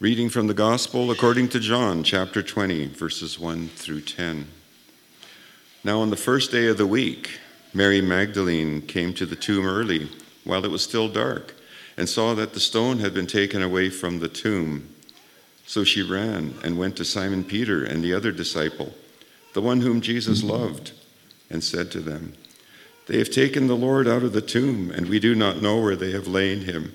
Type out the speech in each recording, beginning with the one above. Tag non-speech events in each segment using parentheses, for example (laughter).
Reading from the Gospel according to John, chapter 20, verses 1 through 10. Now, on the first day of the week, Mary Magdalene came to the tomb early, while it was still dark, and saw that the stone had been taken away from the tomb. So she ran and went to Simon Peter and the other disciple, the one whom Jesus loved, and said to them, They have taken the Lord out of the tomb, and we do not know where they have laid him.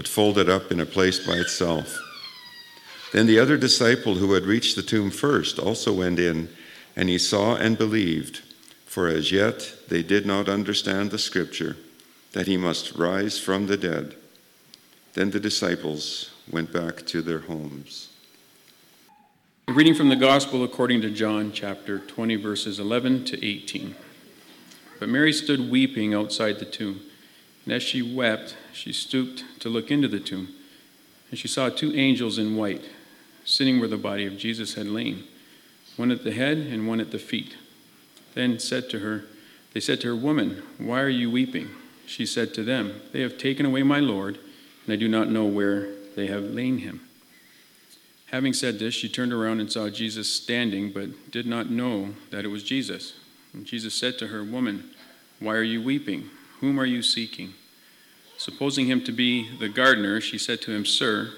but folded up in a place by itself. Then the other disciple who had reached the tomb first also went in, and he saw and believed, for as yet they did not understand the scripture that he must rise from the dead. Then the disciples went back to their homes. A reading from the Gospel according to John, chapter 20, verses 11 to 18. But Mary stood weeping outside the tomb. And as she wept, she stooped to look into the tomb, and she saw two angels in white sitting where the body of Jesus had lain, one at the head and one at the feet. Then said to her, they said to her, Woman, why are you weeping? She said to them, They have taken away my Lord, and I do not know where they have lain him. Having said this, she turned around and saw Jesus standing, but did not know that it was Jesus. And Jesus said to her, Woman, why are you weeping? Whom are you seeking? Supposing him to be the gardener, she said to him, Sir,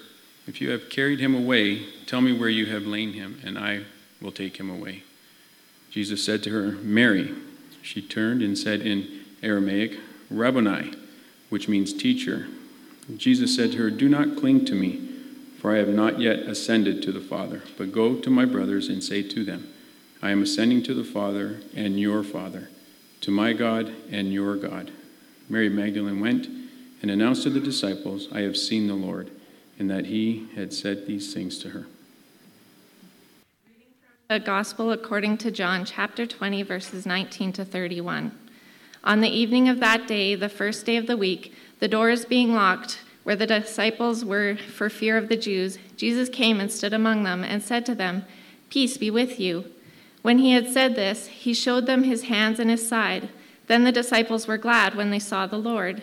if you have carried him away, tell me where you have lain him, and I will take him away. Jesus said to her, Mary. She turned and said in Aramaic, Rabboni, which means teacher. Jesus said to her, Do not cling to me, for I have not yet ascended to the Father, but go to my brothers and say to them, I am ascending to the Father and your Father, to my God and your God. Mary Magdalene went and announced to the disciples, I have seen the Lord, and that he had said these things to her. The Gospel according to John, chapter 20, verses 19 to 31. On the evening of that day, the first day of the week, the doors being locked, where the disciples were for fear of the Jews, Jesus came and stood among them and said to them, Peace be with you. When he had said this, he showed them his hands and his side. Then the disciples were glad when they saw the Lord.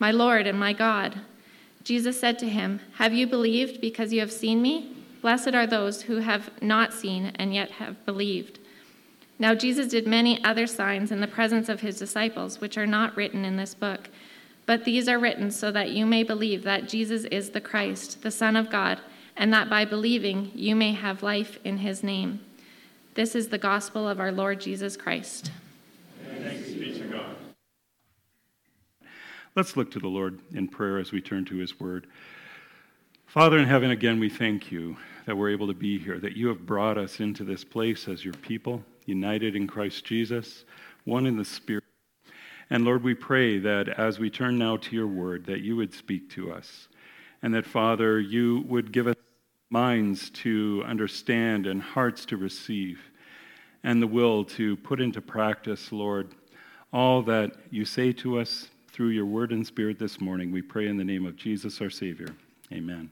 my Lord and my God. Jesus said to him, Have you believed because you have seen me? Blessed are those who have not seen and yet have believed. Now, Jesus did many other signs in the presence of his disciples, which are not written in this book. But these are written so that you may believe that Jesus is the Christ, the Son of God, and that by believing you may have life in his name. This is the gospel of our Lord Jesus Christ. Let's look to the Lord in prayer as we turn to his word. Father in heaven, again, we thank you that we're able to be here, that you have brought us into this place as your people, united in Christ Jesus, one in the Spirit. And Lord, we pray that as we turn now to your word, that you would speak to us, and that, Father, you would give us minds to understand and hearts to receive, and the will to put into practice, Lord, all that you say to us through your word and spirit this morning. We pray in the name of Jesus, our Savior. Amen.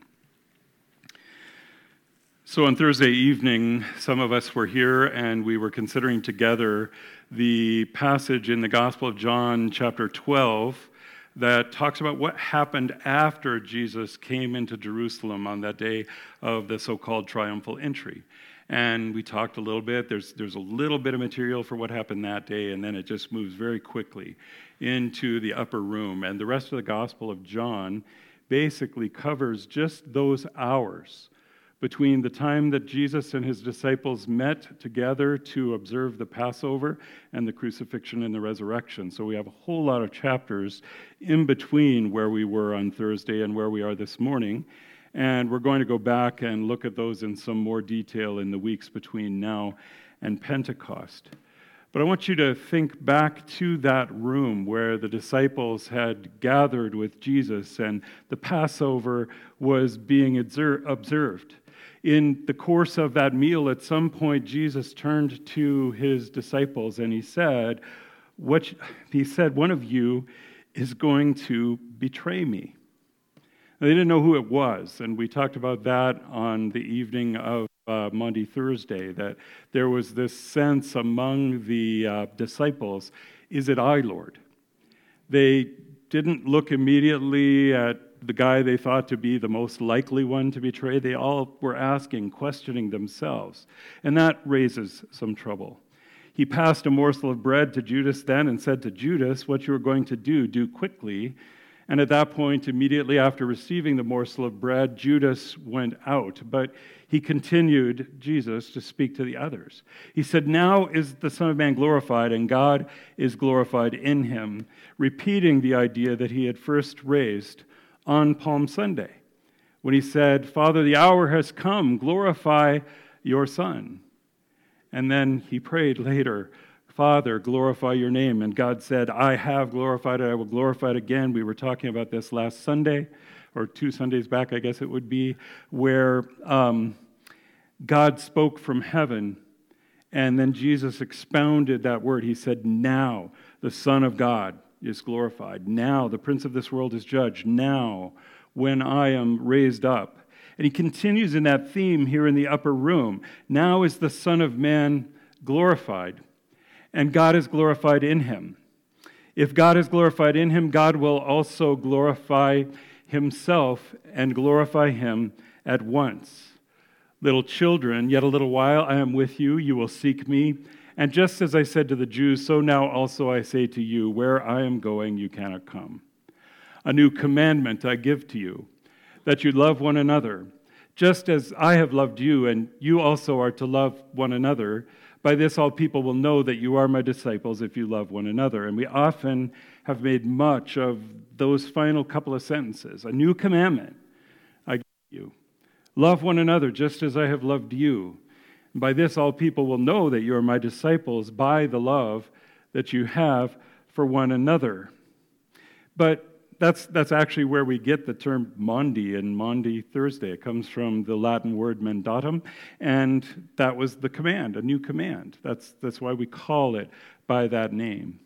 So on Thursday evening, some of us were here and we were considering together the passage in the Gospel of John, chapter 12, that talks about what happened after Jesus came into Jerusalem on that day of the so called triumphal entry. And we talked a little bit. There's, there's a little bit of material for what happened that day, and then it just moves very quickly into the upper room. And the rest of the Gospel of John basically covers just those hours between the time that Jesus and his disciples met together to observe the Passover and the crucifixion and the resurrection. So we have a whole lot of chapters in between where we were on Thursday and where we are this morning. And we're going to go back and look at those in some more detail in the weeks between now and Pentecost. But I want you to think back to that room where the disciples had gathered with Jesus and the Passover was being observed in the course of that meal, at some point, Jesus turned to his disciples and he said, what, He said, One of you is going to betray me. They didn't know who it was, and we talked about that on the evening of uh, Maundy Thursday, that there was this sense among the uh, disciples is it I, Lord? They didn't look immediately at the guy they thought to be the most likely one to betray, they all were asking, questioning themselves. And that raises some trouble. He passed a morsel of bread to Judas then and said to Judas, What you are going to do, do quickly. And at that point, immediately after receiving the morsel of bread, Judas went out. But he continued, Jesus, to speak to the others. He said, Now is the Son of Man glorified, and God is glorified in him, repeating the idea that he had first raised on Palm Sunday when he said, Father, the hour has come, glorify your Son. And then he prayed later, Father, glorify your name. And God said, I have glorified it, I will glorify it again. We were talking about this last Sunday, or two Sundays back, I guess it would be, where um, God spoke from heaven. And then Jesus expounded that word. He said, Now the Son of God is glorified. Now the prince of this world is judged. Now, when I am raised up. And he continues in that theme here in the upper room. Now is the Son of Man glorified, and God is glorified in him. If God is glorified in him, God will also glorify himself and glorify him at once. Little children, yet a little while I am with you. You will seek me. And just as I said to the Jews, so now also I say to you, where I am going, you cannot come. A new commandment I give to you, that you love one another, just as I have loved you, and you also are to love one another. By this, all people will know that you are my disciples if you love one another. And we often have made much of those final couple of sentences. A new commandment I give you love one another just as I have loved you. And By this, all people will know that you are my disciples by the love that you have for one another. But that's, that's actually where we get the term Maundy and Maundy Thursday. It comes from the Latin word mandatum, and that was the command, a new command. That's, that's why we call it by that name.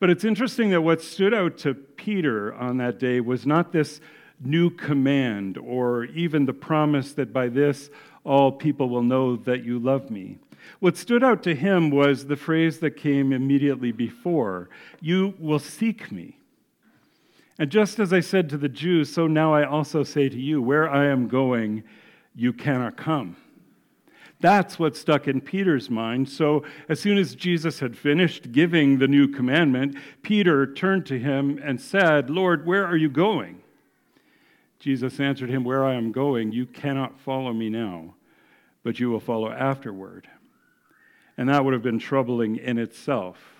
But it's interesting that what stood out to Peter on that day was not this new command or even the promise that by this all people will know that you love me. What stood out to him was the phrase that came immediately before You will seek me. And just as I said to the Jews, so now I also say to you, Where I am going, you cannot come. That's what stuck in Peter's mind. So, as soon as Jesus had finished giving the new commandment, Peter turned to him and said, Lord, where are you going? Jesus answered him, Where I am going, you cannot follow me now, but you will follow afterward. And that would have been troubling in itself.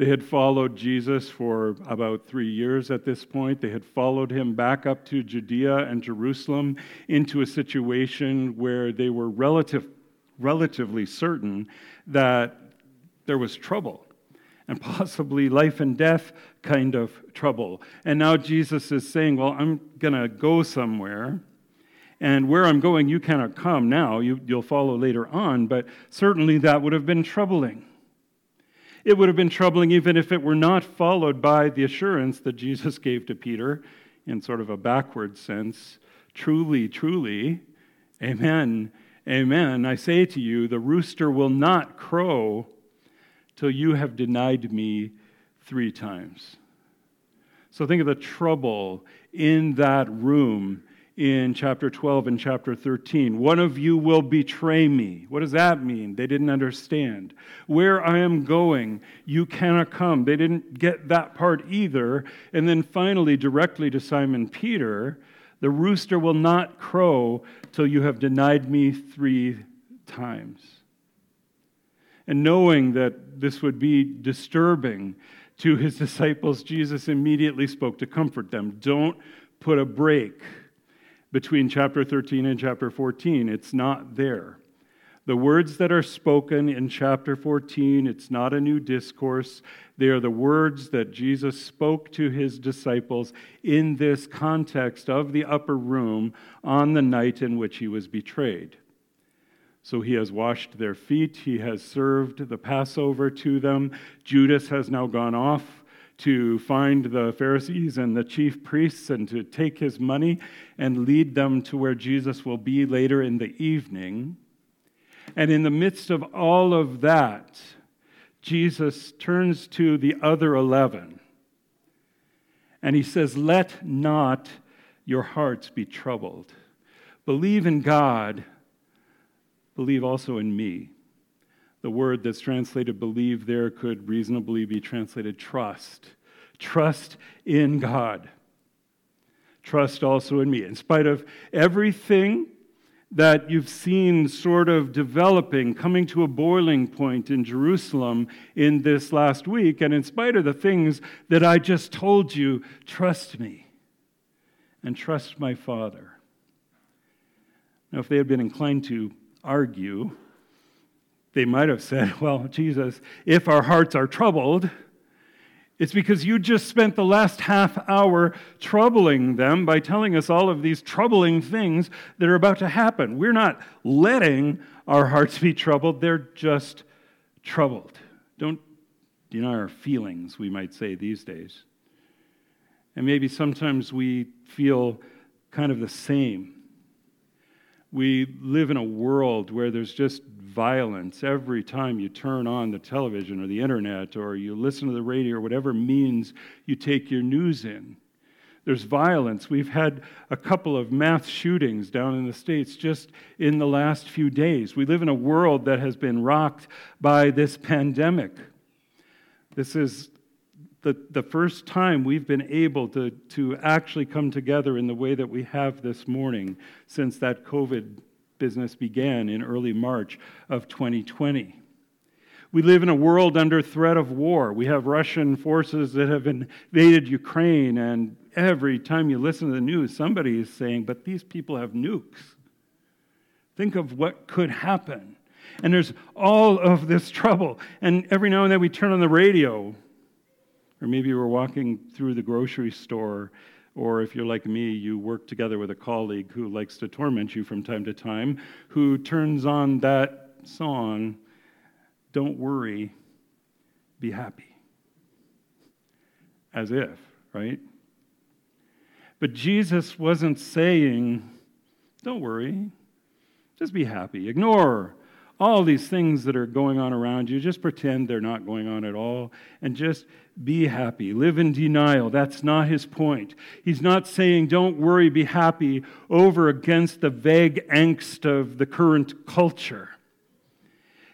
They had followed Jesus for about three years at this point. They had followed him back up to Judea and Jerusalem into a situation where they were relative, relatively certain that there was trouble and possibly life and death kind of trouble. And now Jesus is saying, Well, I'm going to go somewhere. And where I'm going, you cannot come now. You, will follow later on. But certainly that would have been troubling. It would have been troubling even if it were not followed by the assurance that Jesus gave to Peter in sort of a backward sense truly, truly, amen. Amen. I say to you, the rooster will not crow till you have denied me three times. So think of the trouble in that room in chapter 12 and chapter 13. One of you will betray me. What does that mean? They didn't understand. Where I am going, you cannot come. They didn't get that part either. And then finally, directly to Simon Peter, the rooster will not crow till you have denied me three times. And knowing that this would be disturbing to his (laughs) disciples, Jesus immediately spoke to comfort them. Don't put a break between chapter 13 and chapter 14. It's not there. The words that are spoken in chapter 14, it's not a new discourse. They are the words that Jesus spoke to his disciples in this context of the upper room on the night in which he was betrayed. So he has washed their feet, he has served the Passover to them. Judas has now gone off to find the Pharisees and the chief priests and to take his money and lead them to where Jesus will be later in the evening. And in the midst of all of that, Jesus turns to the other 11 and he says, Let not your hearts be troubled. Believe in God, believe also in me. The word that's translated believe there could reasonably be translated trust. Trust in God. Trust also in me. In spite of everything that you've seen sort of developing, coming to a boiling point in Jerusalem in this last week, and in spite of the things that I just told you, trust me and trust my Father. Now, if they had been inclined to argue, they might have said, (laughs) Well, Jesus, if our hearts are troubled, it's because you just spent the last half hour troubling them by telling us all of these troubling things that are about to happen. We're not letting our hearts be troubled, they're just troubled. Don't deny our feelings, we might say these days. And maybe sometimes we feel kind of the same. We live in a world where there's just violence every time you turn on the television or the internet or you listen to the radio or whatever means you take your news in. There's violence. We've had a couple of mass shootings down in the States just in the last few days. We live in a world that has been rocked by this pandemic. This is the, the first time we've been able to, to actually come together in the way that we have this morning since that COVID business began in early March of 2020. We live in a world under threat of war. We have Russian forces that have invaded Ukraine, and every time you listen to the news, somebody is saying, But these people have nukes. Think of what could happen. And there's all of this trouble. And every now and then we turn on the radio or maybe we're walking through the grocery store, or if you're like me, you work together with a colleague who likes to torment you from time to time, who turns on that song, Don't Worry, Be Happy. As if, right? But Jesus wasn't saying, Don't worry, just be happy. Ignore all these things that are going on around you, just pretend they're not going on at all and just be happy. Live in denial. That's not his point. He's not saying, don't worry, be happy over against the vague angst of the current culture.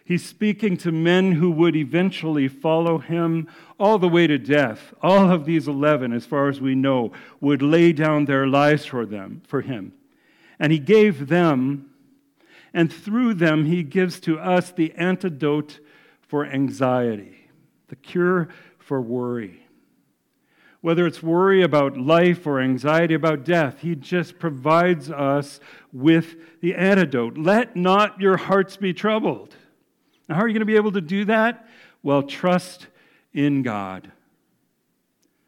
He's speaking to men who would eventually follow him all the way to death. All of these 11, as far as we know, would lay down their lives for them, for him. And he gave them and through them, he gives to us the antidote for anxiety, the cure for worry. Whether it's worry about life or anxiety about death, he just provides us with the antidote. Let not your hearts be troubled. Now, how are you going to be able to do that? Well, trust in God.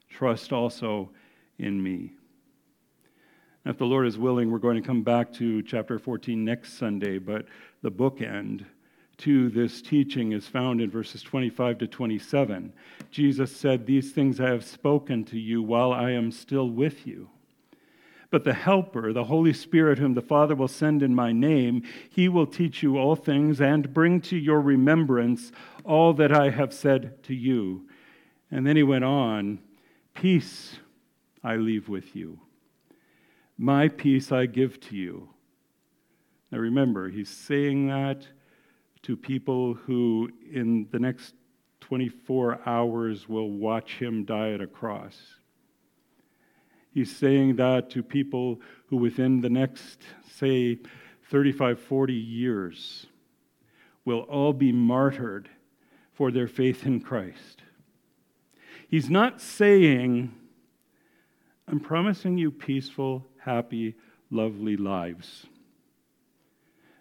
Trust also in me. If the Lord is willing, we're going to come back to chapter 14 next Sunday, but the bookend to this teaching is found in verses 25 to 27. Jesus said, These things I have spoken to you while I am still with you. But the Helper, the Holy Spirit, whom the Father will send in my name, he will teach you all things and bring to your remembrance all that I have said to you. And then he went on Peace I leave with you, my peace I give to you. Now remember, he's saying that to people who, in the next 24 hours, will watch him die at a cross. He's saying that to people who, within the next, say, 35, 40 years, will all be martyred for their faith in Christ. He's not saying, I'm promising you peaceful, happy, lovely lives.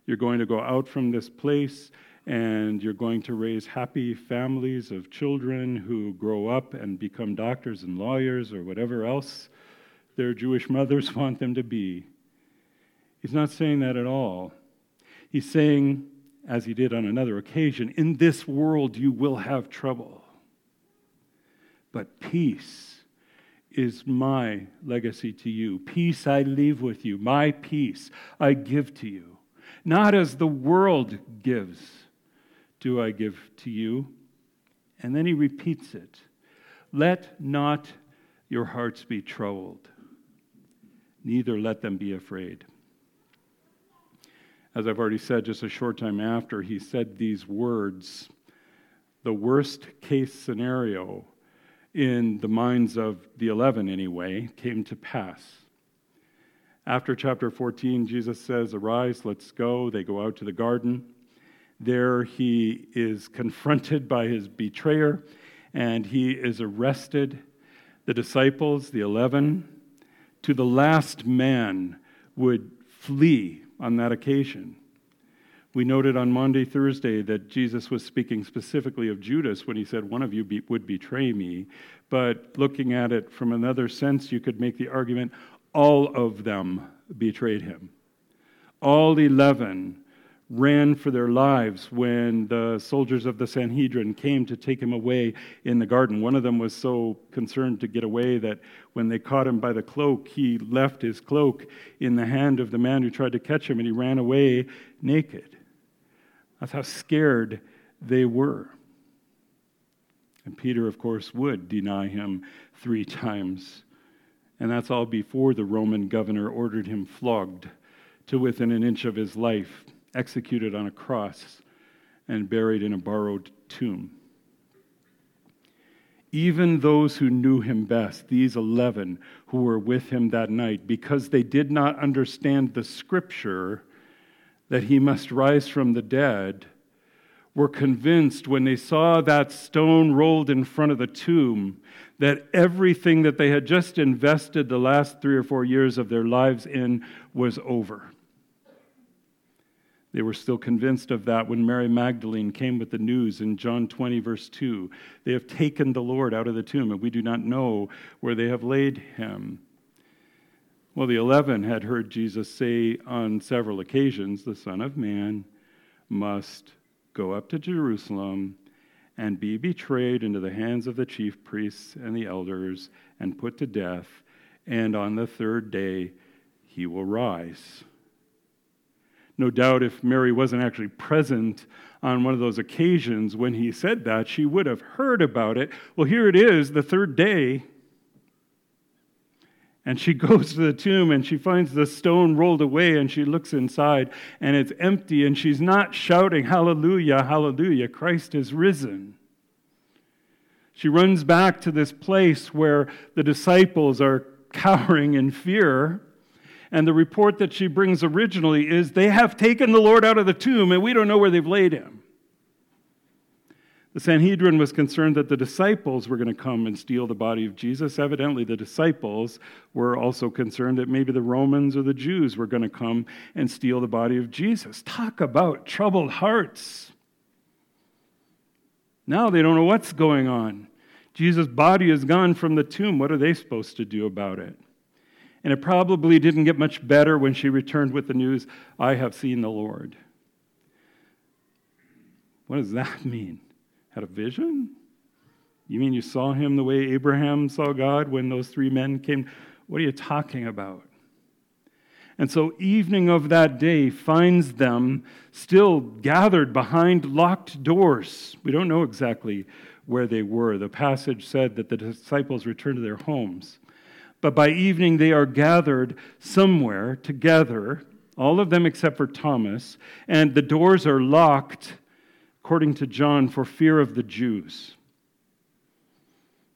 You're going to go out from this place and you're going to raise happy families of children who grow up and become doctors and lawyers or whatever else their Jewish (laughs) mothers (laughs) want them to be. He's not saying that at all. He's saying, as he did on another occasion, in this world you will have trouble. But peace is my legacy to you. Peace I leave with you. My peace I give to you. Not as the world gives, do I give to you. And then he repeats it Let not your hearts be troubled neither let them be afraid. As I've already said, just a short time after he said these words, the worst case scenario in the minds of the 11 anyway came to pass. After chapter 14, Jesus says, Arise, let's go. They go out to the garden. There he is confronted by his betrayer and he is arrested. The disciples, the 11, to the last man would flee on that occasion. We noted on Maundy, Thursday, that Jesus was speaking specifically of Judas when he said, One of you be, would betray me. But looking at it from another sense, you could make the argument all of them betrayed him. All 11 ran for their lives when the soldiers of the Sanhedrin came to take him away in the garden. One of them was so concerned to get away that when they caught him by the cloak, he left his cloak in the hand of the man who tried to catch him and he ran away naked. That's how scared they were. And Peter, of course, would deny him three (laughs) times. And that's all before the Roman governor ordered him flogged to within an inch of his life executed on a cross, and buried in a borrowed tomb. Even those who knew him best, these 11 who were with him that night, because they did not understand the scripture that he must rise from the dead, were convinced when they saw that stone rolled in front of the tomb that everything that they had just invested the last three or four years of their lives in was over. They were still convinced of that when Mary Magdalene came with the news in John 20, verse 2. They have taken the Lord out of the tomb, and we do not know where they have laid him. Well, the eleven had heard Jesus say on several occasions, The Son of Man must go up to Jerusalem and be betrayed into the hands of the chief priests and the elders and put to death, and on the third day he will rise. No doubt if Mary wasn't actually present on one of those occasions when he said that, she would have heard about it. Well, here it is, the third day. And she (laughs) goes to the tomb and she finds the stone rolled away and she looks inside and it's empty and she's not shouting, Hallelujah, Hallelujah, Christ is risen. She runs back to this place where the disciples are (laughs) cowering in fear and the report that she brings originally is they have taken the Lord out of the tomb and we don't know where they've laid him. The Sanhedrin was concerned that the disciples were going to come and steal the body of Jesus. Evidently, the disciples were also concerned that maybe the Romans or the Jews were going to come and steal the body of Jesus. Talk about troubled hearts. Now they don't know what's going on. Jesus' body is gone from the tomb. What are they supposed to do about it? And it probably didn't get much better when she returned with the news, I have seen the Lord. What does that (laughs) mean? Had a vision? You mean you saw him the way Abraham saw God when those three men came? What are you talking about? And so, evening of that day finds them still gathered behind locked doors. We don't know exactly where they were. The passage said that the disciples returned to their homes. But by evening, they are gathered somewhere together, all of them except for Thomas, and the doors are locked, according to John, for fear of the Jews.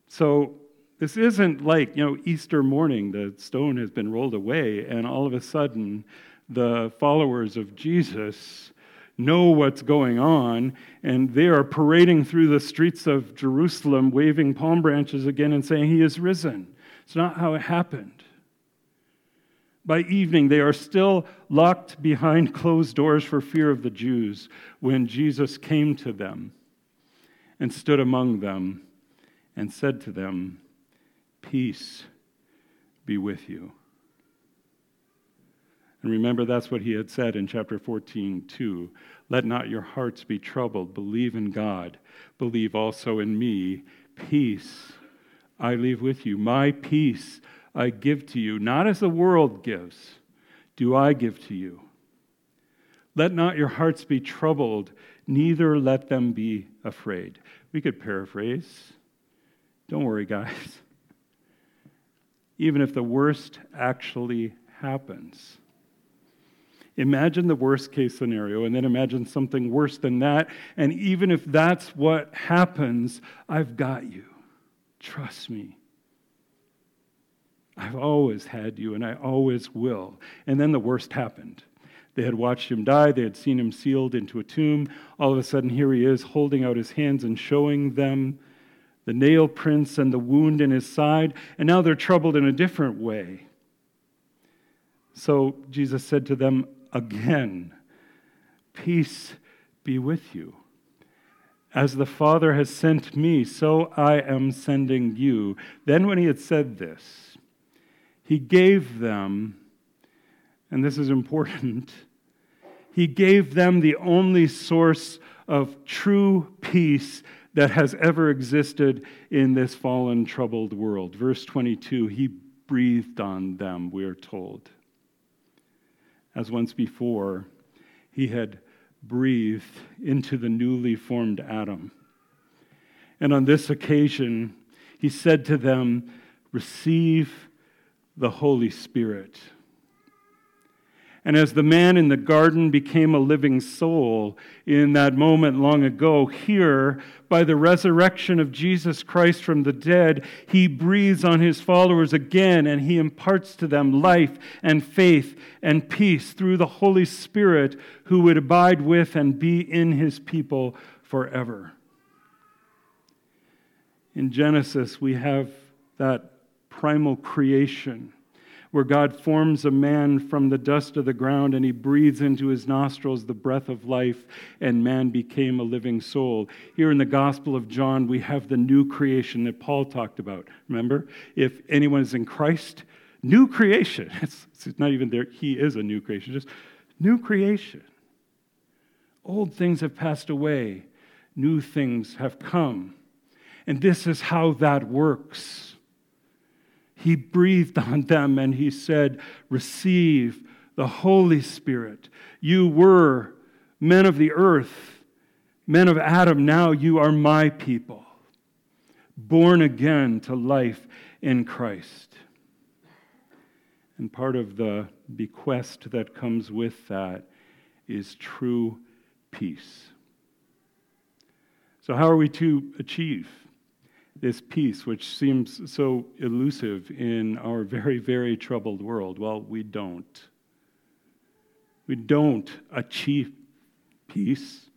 So, this isn't like, you know, Easter morning, the stone has been rolled away, and all of a sudden the followers of Jesus know what's going on, and they are parading through the streets of Jerusalem, waving palm branches again and saying, He is risen. It's not how it happened. By evening, they are still locked behind closed doors for fear of the Jews when Jesus came to them and stood among them and said to them, Peace be with you. And remember, that's what he had said in chapter 14, too. Let not your hearts be troubled. Believe in God. Believe also in me. Peace I leave with you. My peace I give to you. Not as the world gives, do I give to you. Let not your hearts be troubled, neither let them be afraid. We could paraphrase. Don't worry, guys (laughs) even if the worst actually happens. Imagine the worst case scenario, and then imagine something worse than that. And even if that's what happens, I've got you. Trust me. I've always had you, and I always will. And then the worst happened. They had watched him die, they had seen him sealed into a tomb. All of a sudden, here he is holding out his hands and showing them the nail prints and the wound in his side, and now they're troubled in a different way. So Jesus said to them again, Peace be with you. As the Father has sent me, so I am sending you. Then, when he had said this, he gave them, and this is important, (laughs) he gave them the only source of true peace that has ever existed in this fallen, troubled world. Verse 22 He breathed on them, we're told. As once before, He had breathed into the newly formed Adam. And on this occasion, He said to them, Receive the Holy Spirit. And as the man in the garden became a living soul in that moment long ago, here, by the resurrection of Jesus Christ from the dead, he breathes on his followers again and he imparts to them life and faith and peace through the Holy Spirit who would abide with and be in his people forever. In Genesis, we have that primal creation where God forms a man from the dust of the ground and he breathes into his nostrils the breath of life, and man became a living soul. Here in the Gospel of John, we have the new creation that Paul talked about. Remember? If anyone is in Christ, new creation. (laughs) It's, it's not even there, he is a new creation, just new creation. Old things have passed away, new things have come. And this is how that works. He breathed on them and he said, Receive the Holy Spirit. You were men of the earth, men of Adam. Now you are my people, born again to life in Christ. And part of the bequest that comes with that is true peace. So, how are we to achieve this peace, which seems so elusive in our very, very troubled world? Well, we don't. We don't achieve peace.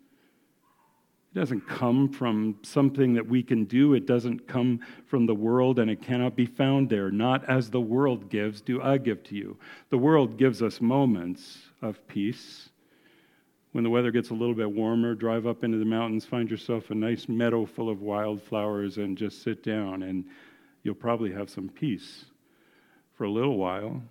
It doesn't come from something that we can do. It doesn't come from the world, and it cannot be found there. Not as the world gives, do I give to you. The world gives us moments of peace when the weather gets a little bit warmer, drive up into the mountains, find yourself a nice meadow full of wildflowers, and just sit down, and you'll probably have some peace for a little while.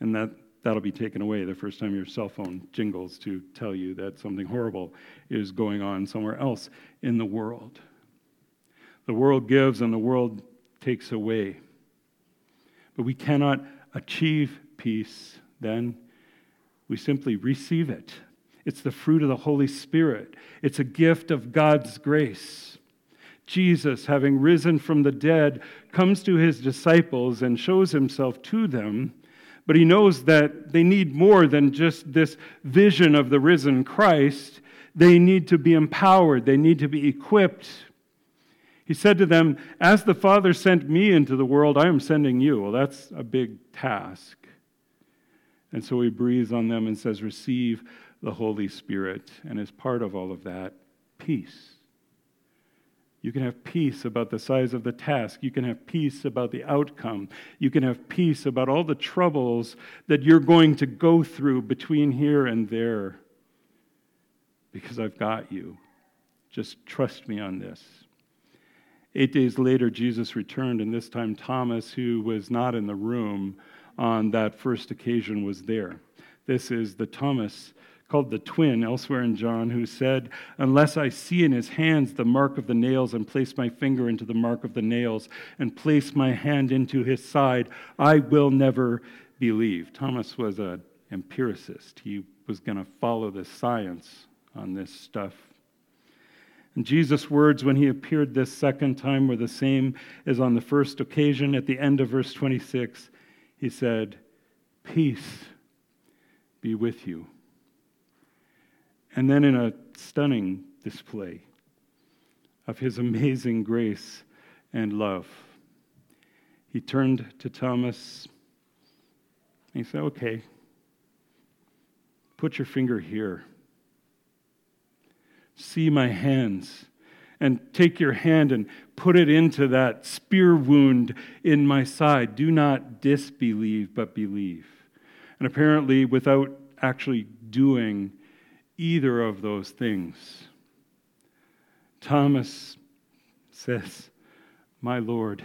And that, that'll be taken away the first time your cell phone jingles to tell you that something horrible is going on somewhere else in the world. The world gives and the world takes away. But we cannot achieve peace, then we simply receive it. It's the fruit of the Holy Spirit, it's a gift of God's grace. Jesus, having risen from the dead, comes to his disciples and shows himself to them, but he knows that they need more than just this vision of the risen Christ. They need to be empowered, they need to be equipped. He said to them, As the Father sent me into the world, I am sending you. Well, that's a big task. And so he breathes on them and says, Receive the Holy Spirit. And as part of all of that, peace. You can have peace about the size of the task. You can have peace about the outcome. You can have peace about all the troubles that you're going to go through between here and there. Because I've got you. Just trust me on this. Eight days later, Jesus returned, and this time Thomas, who was not in the room on that first occasion, was there. This is the Thomas called the twin elsewhere in John, who said, Unless I see in his hands the mark of the nails and place my finger into the mark of the nails and place my hand into his side, I will never believe. Thomas was an empiricist. He was going to follow the science on this stuff. And Jesus' words when he appeared this second time were the same as on the first occasion. At the end of verse 26, he said, Peace be with you. And then, in a stunning display of his amazing grace and love, he turned to Thomas and he said, Okay, put your finger here. See my hands. And take your hand and put it into that spear wound in my side. Do not disbelieve, but believe. And apparently, without actually doing either of those things. Thomas says, My Lord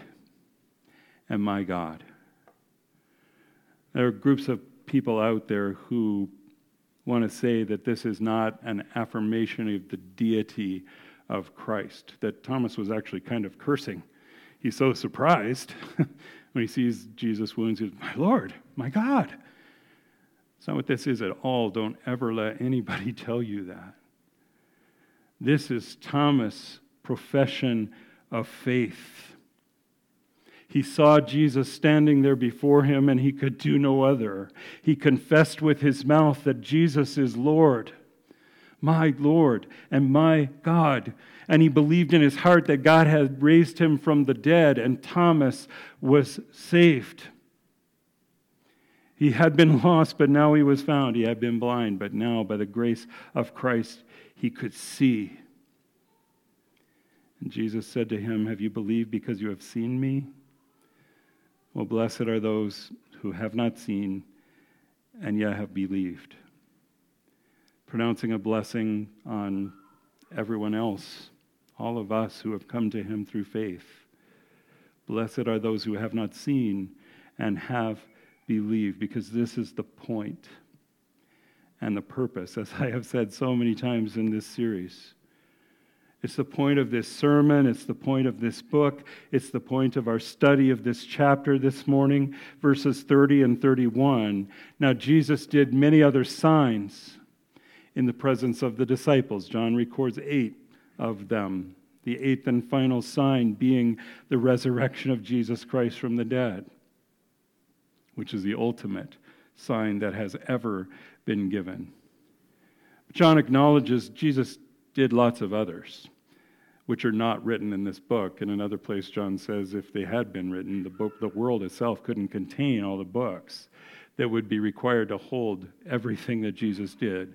and my God. There are groups of people out there who want to say that this is not an affirmation of the deity of Christ, that Thomas was actually kind of cursing. He's so surprised (laughs) when he sees Jesus' wounds. he He's, My Lord, my God. It's not what this is at all. Don't ever let anybody (laughs) tell you that. This is Thomas' profession of faith. He saw Jesus standing there before him and he could do no other. He confessed with his mouth that Jesus is Lord, my Lord and my God. And he believed in his heart that God had raised him from the dead and Thomas was saved. He had been (laughs) lost, but now he was found. He had been blind, but now, by the grace of Christ, he could see. And Jesus said to him, Have you believed because you have seen me? Well, blessed are those who have not seen and yet have believed. Pronouncing a blessing on everyone else, all of us who have come to him through faith. Blessed are those who have not seen and have believed, because this is the point and the purpose, as I have said so many times in this series. It's the point of this sermon. It's the point of this book. It's the point of our study of this chapter this morning, verses 30 and 31. Now, Jesus did many other signs in the presence of the disciples. John records eight of them, the eighth and final sign being the resurrection of Jesus Christ from the dead which is the ultimate sign that has ever been given. John acknowledges Jesus did lots of others, which are not written in this book. In another place, John says if they had been written, the book, the world itself couldn't contain all the books that would be required to hold everything that Jesus did.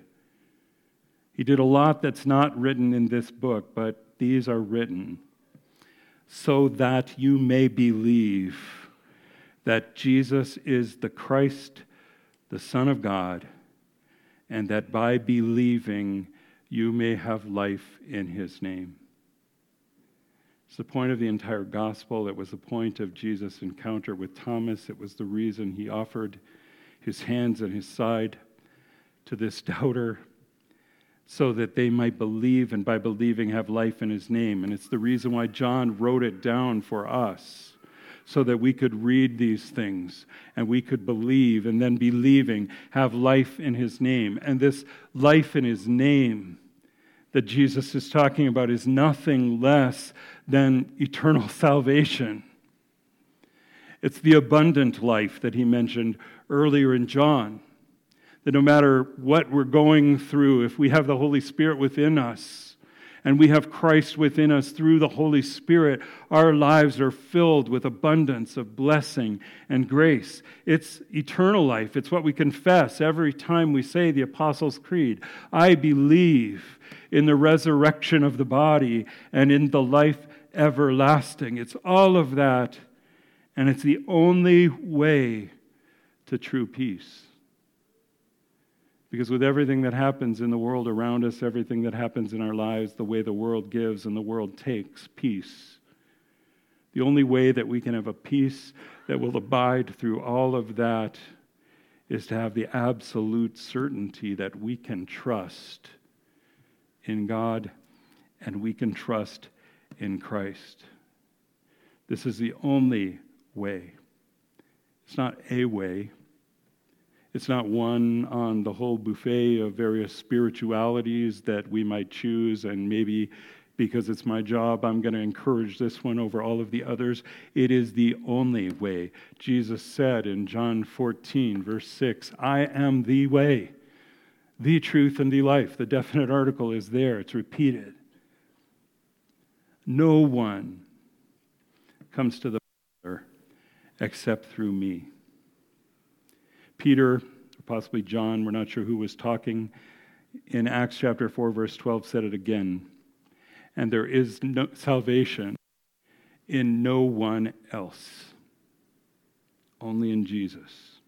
He did a lot that's not written in this book, but these are written so that you may believe that Jesus is the Christ, the Son of God, and that by believing you may have life in his name. It's the point of the entire gospel. It was the point of Jesus' encounter with Thomas. It was the reason he offered his hands and his side to this (laughs) doubter so that they might believe and by believing have life in his name. And it's the reason why John wrote it down for us so that we could read these things and we could believe and then believing have life in his name. And this life in his name that Jesus is talking about is nothing less than eternal (laughs) salvation. It's the abundant life that he mentioned earlier in John. That no matter what we're going through, if we have the Holy Spirit within us, and we have Christ within us through the Holy Spirit, our lives are filled with abundance of blessing and grace. It's eternal life. It's what we confess every time we say the Apostles' Creed. I believe in the resurrection of the body and in the life everlasting. It's all of that, and it's the only way to true peace. Because with everything that happens in the world around us, everything that happens in our lives, the way the world gives and the world takes peace, the only way that we can have a peace that will abide through all of that is to have the absolute certainty that we can trust in God and we can trust in Christ. This is the only way. It's not a way, it's not one on the whole buffet of various spiritualities that we might choose, and maybe because it's my job, I'm going to encourage this one over all of the others. It is the only way. Jesus said in John 14, verse 6, I am the way, the truth, and the life. The definite article is there, it's repeated. No one comes to the Father except through me. Peter, or possibly John, we're not sure who was talking, in Acts chapter 4, verse 12, said it again. And there is no salvation in no one else, only in Jesus.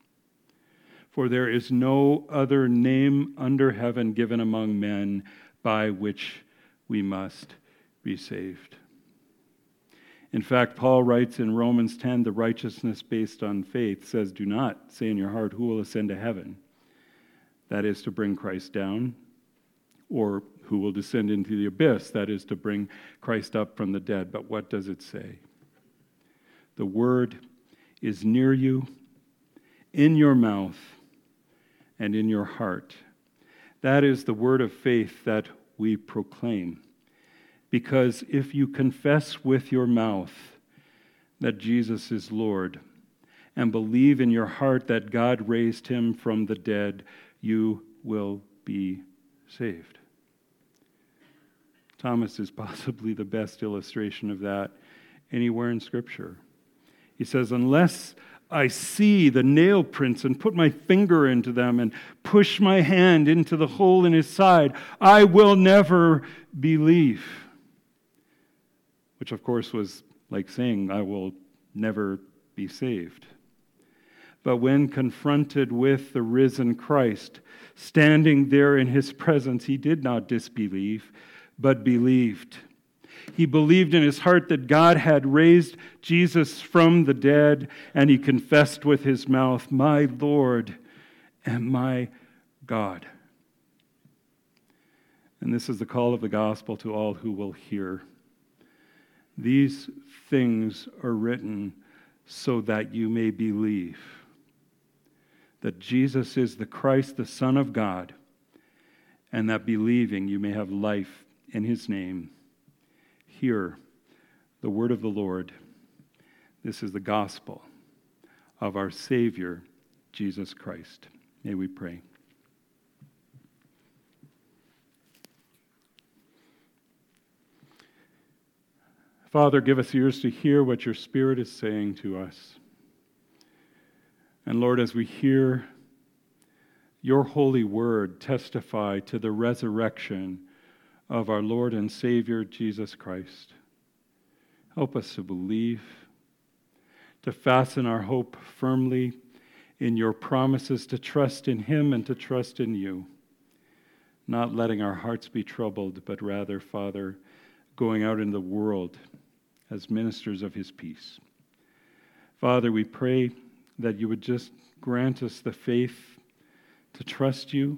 For there is no other name under heaven given among men by which we must be saved. In fact, Paul writes in Romans 10 the righteousness based on faith says, Do not say in your heart, Who will ascend to heaven? That is to bring Christ down. Or who will descend into the abyss? That is to bring Christ up from the dead. But what does it say? The word is near you, in your mouth, and in your heart. That is the word of faith that we proclaim. Because if you confess with your mouth that Jesus is Lord and believe in your heart that God raised him from the dead, you will be saved. Thomas is (laughs) possibly the best illustration of that anywhere in Scripture. He says, Unless I see the nail prints and put my finger into them and push my hand into the hole in his side, I will never believe which of course was like saying, I will never be saved. But when confronted with the risen Christ, standing there in his presence, he did not disbelieve, but believed. He believed in his heart that God had raised Jesus from the dead, and he confessed with his mouth, My Lord and my God. And this is the call of the gospel to all who will hear. These things are written so that you may believe that Jesus is the Christ, the Son of God, and that believing you may have life in his name. Hear the word of the Lord. This is the gospel of our Savior, Jesus Christ. May we pray. Father, give us ears to hear what your Spirit is saying to us. And Lord, as we hear your holy word testify to the resurrection of our Lord and Savior Jesus Christ, help us to believe, to fasten our hope firmly in your promises, to trust in Him and to trust in you, not letting our hearts be troubled, but rather, Father, going out in the world as ministers of his peace. Father, we pray that you would just grant us the faith to trust you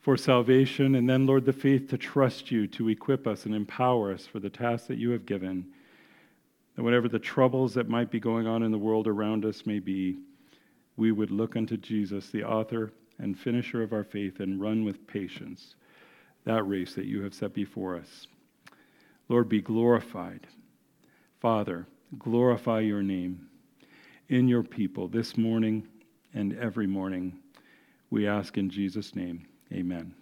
for salvation, and then, Lord, the faith to trust you to equip us and empower us for the task that you have given. that whatever the troubles that might be going on in the world around us may be, we would look unto Jesus, the author and finisher of our faith, and run with patience that race that you have set before us. Lord, be glorified. Father, glorify your name in your people this morning and every morning. We ask in Jesus' name. Amen.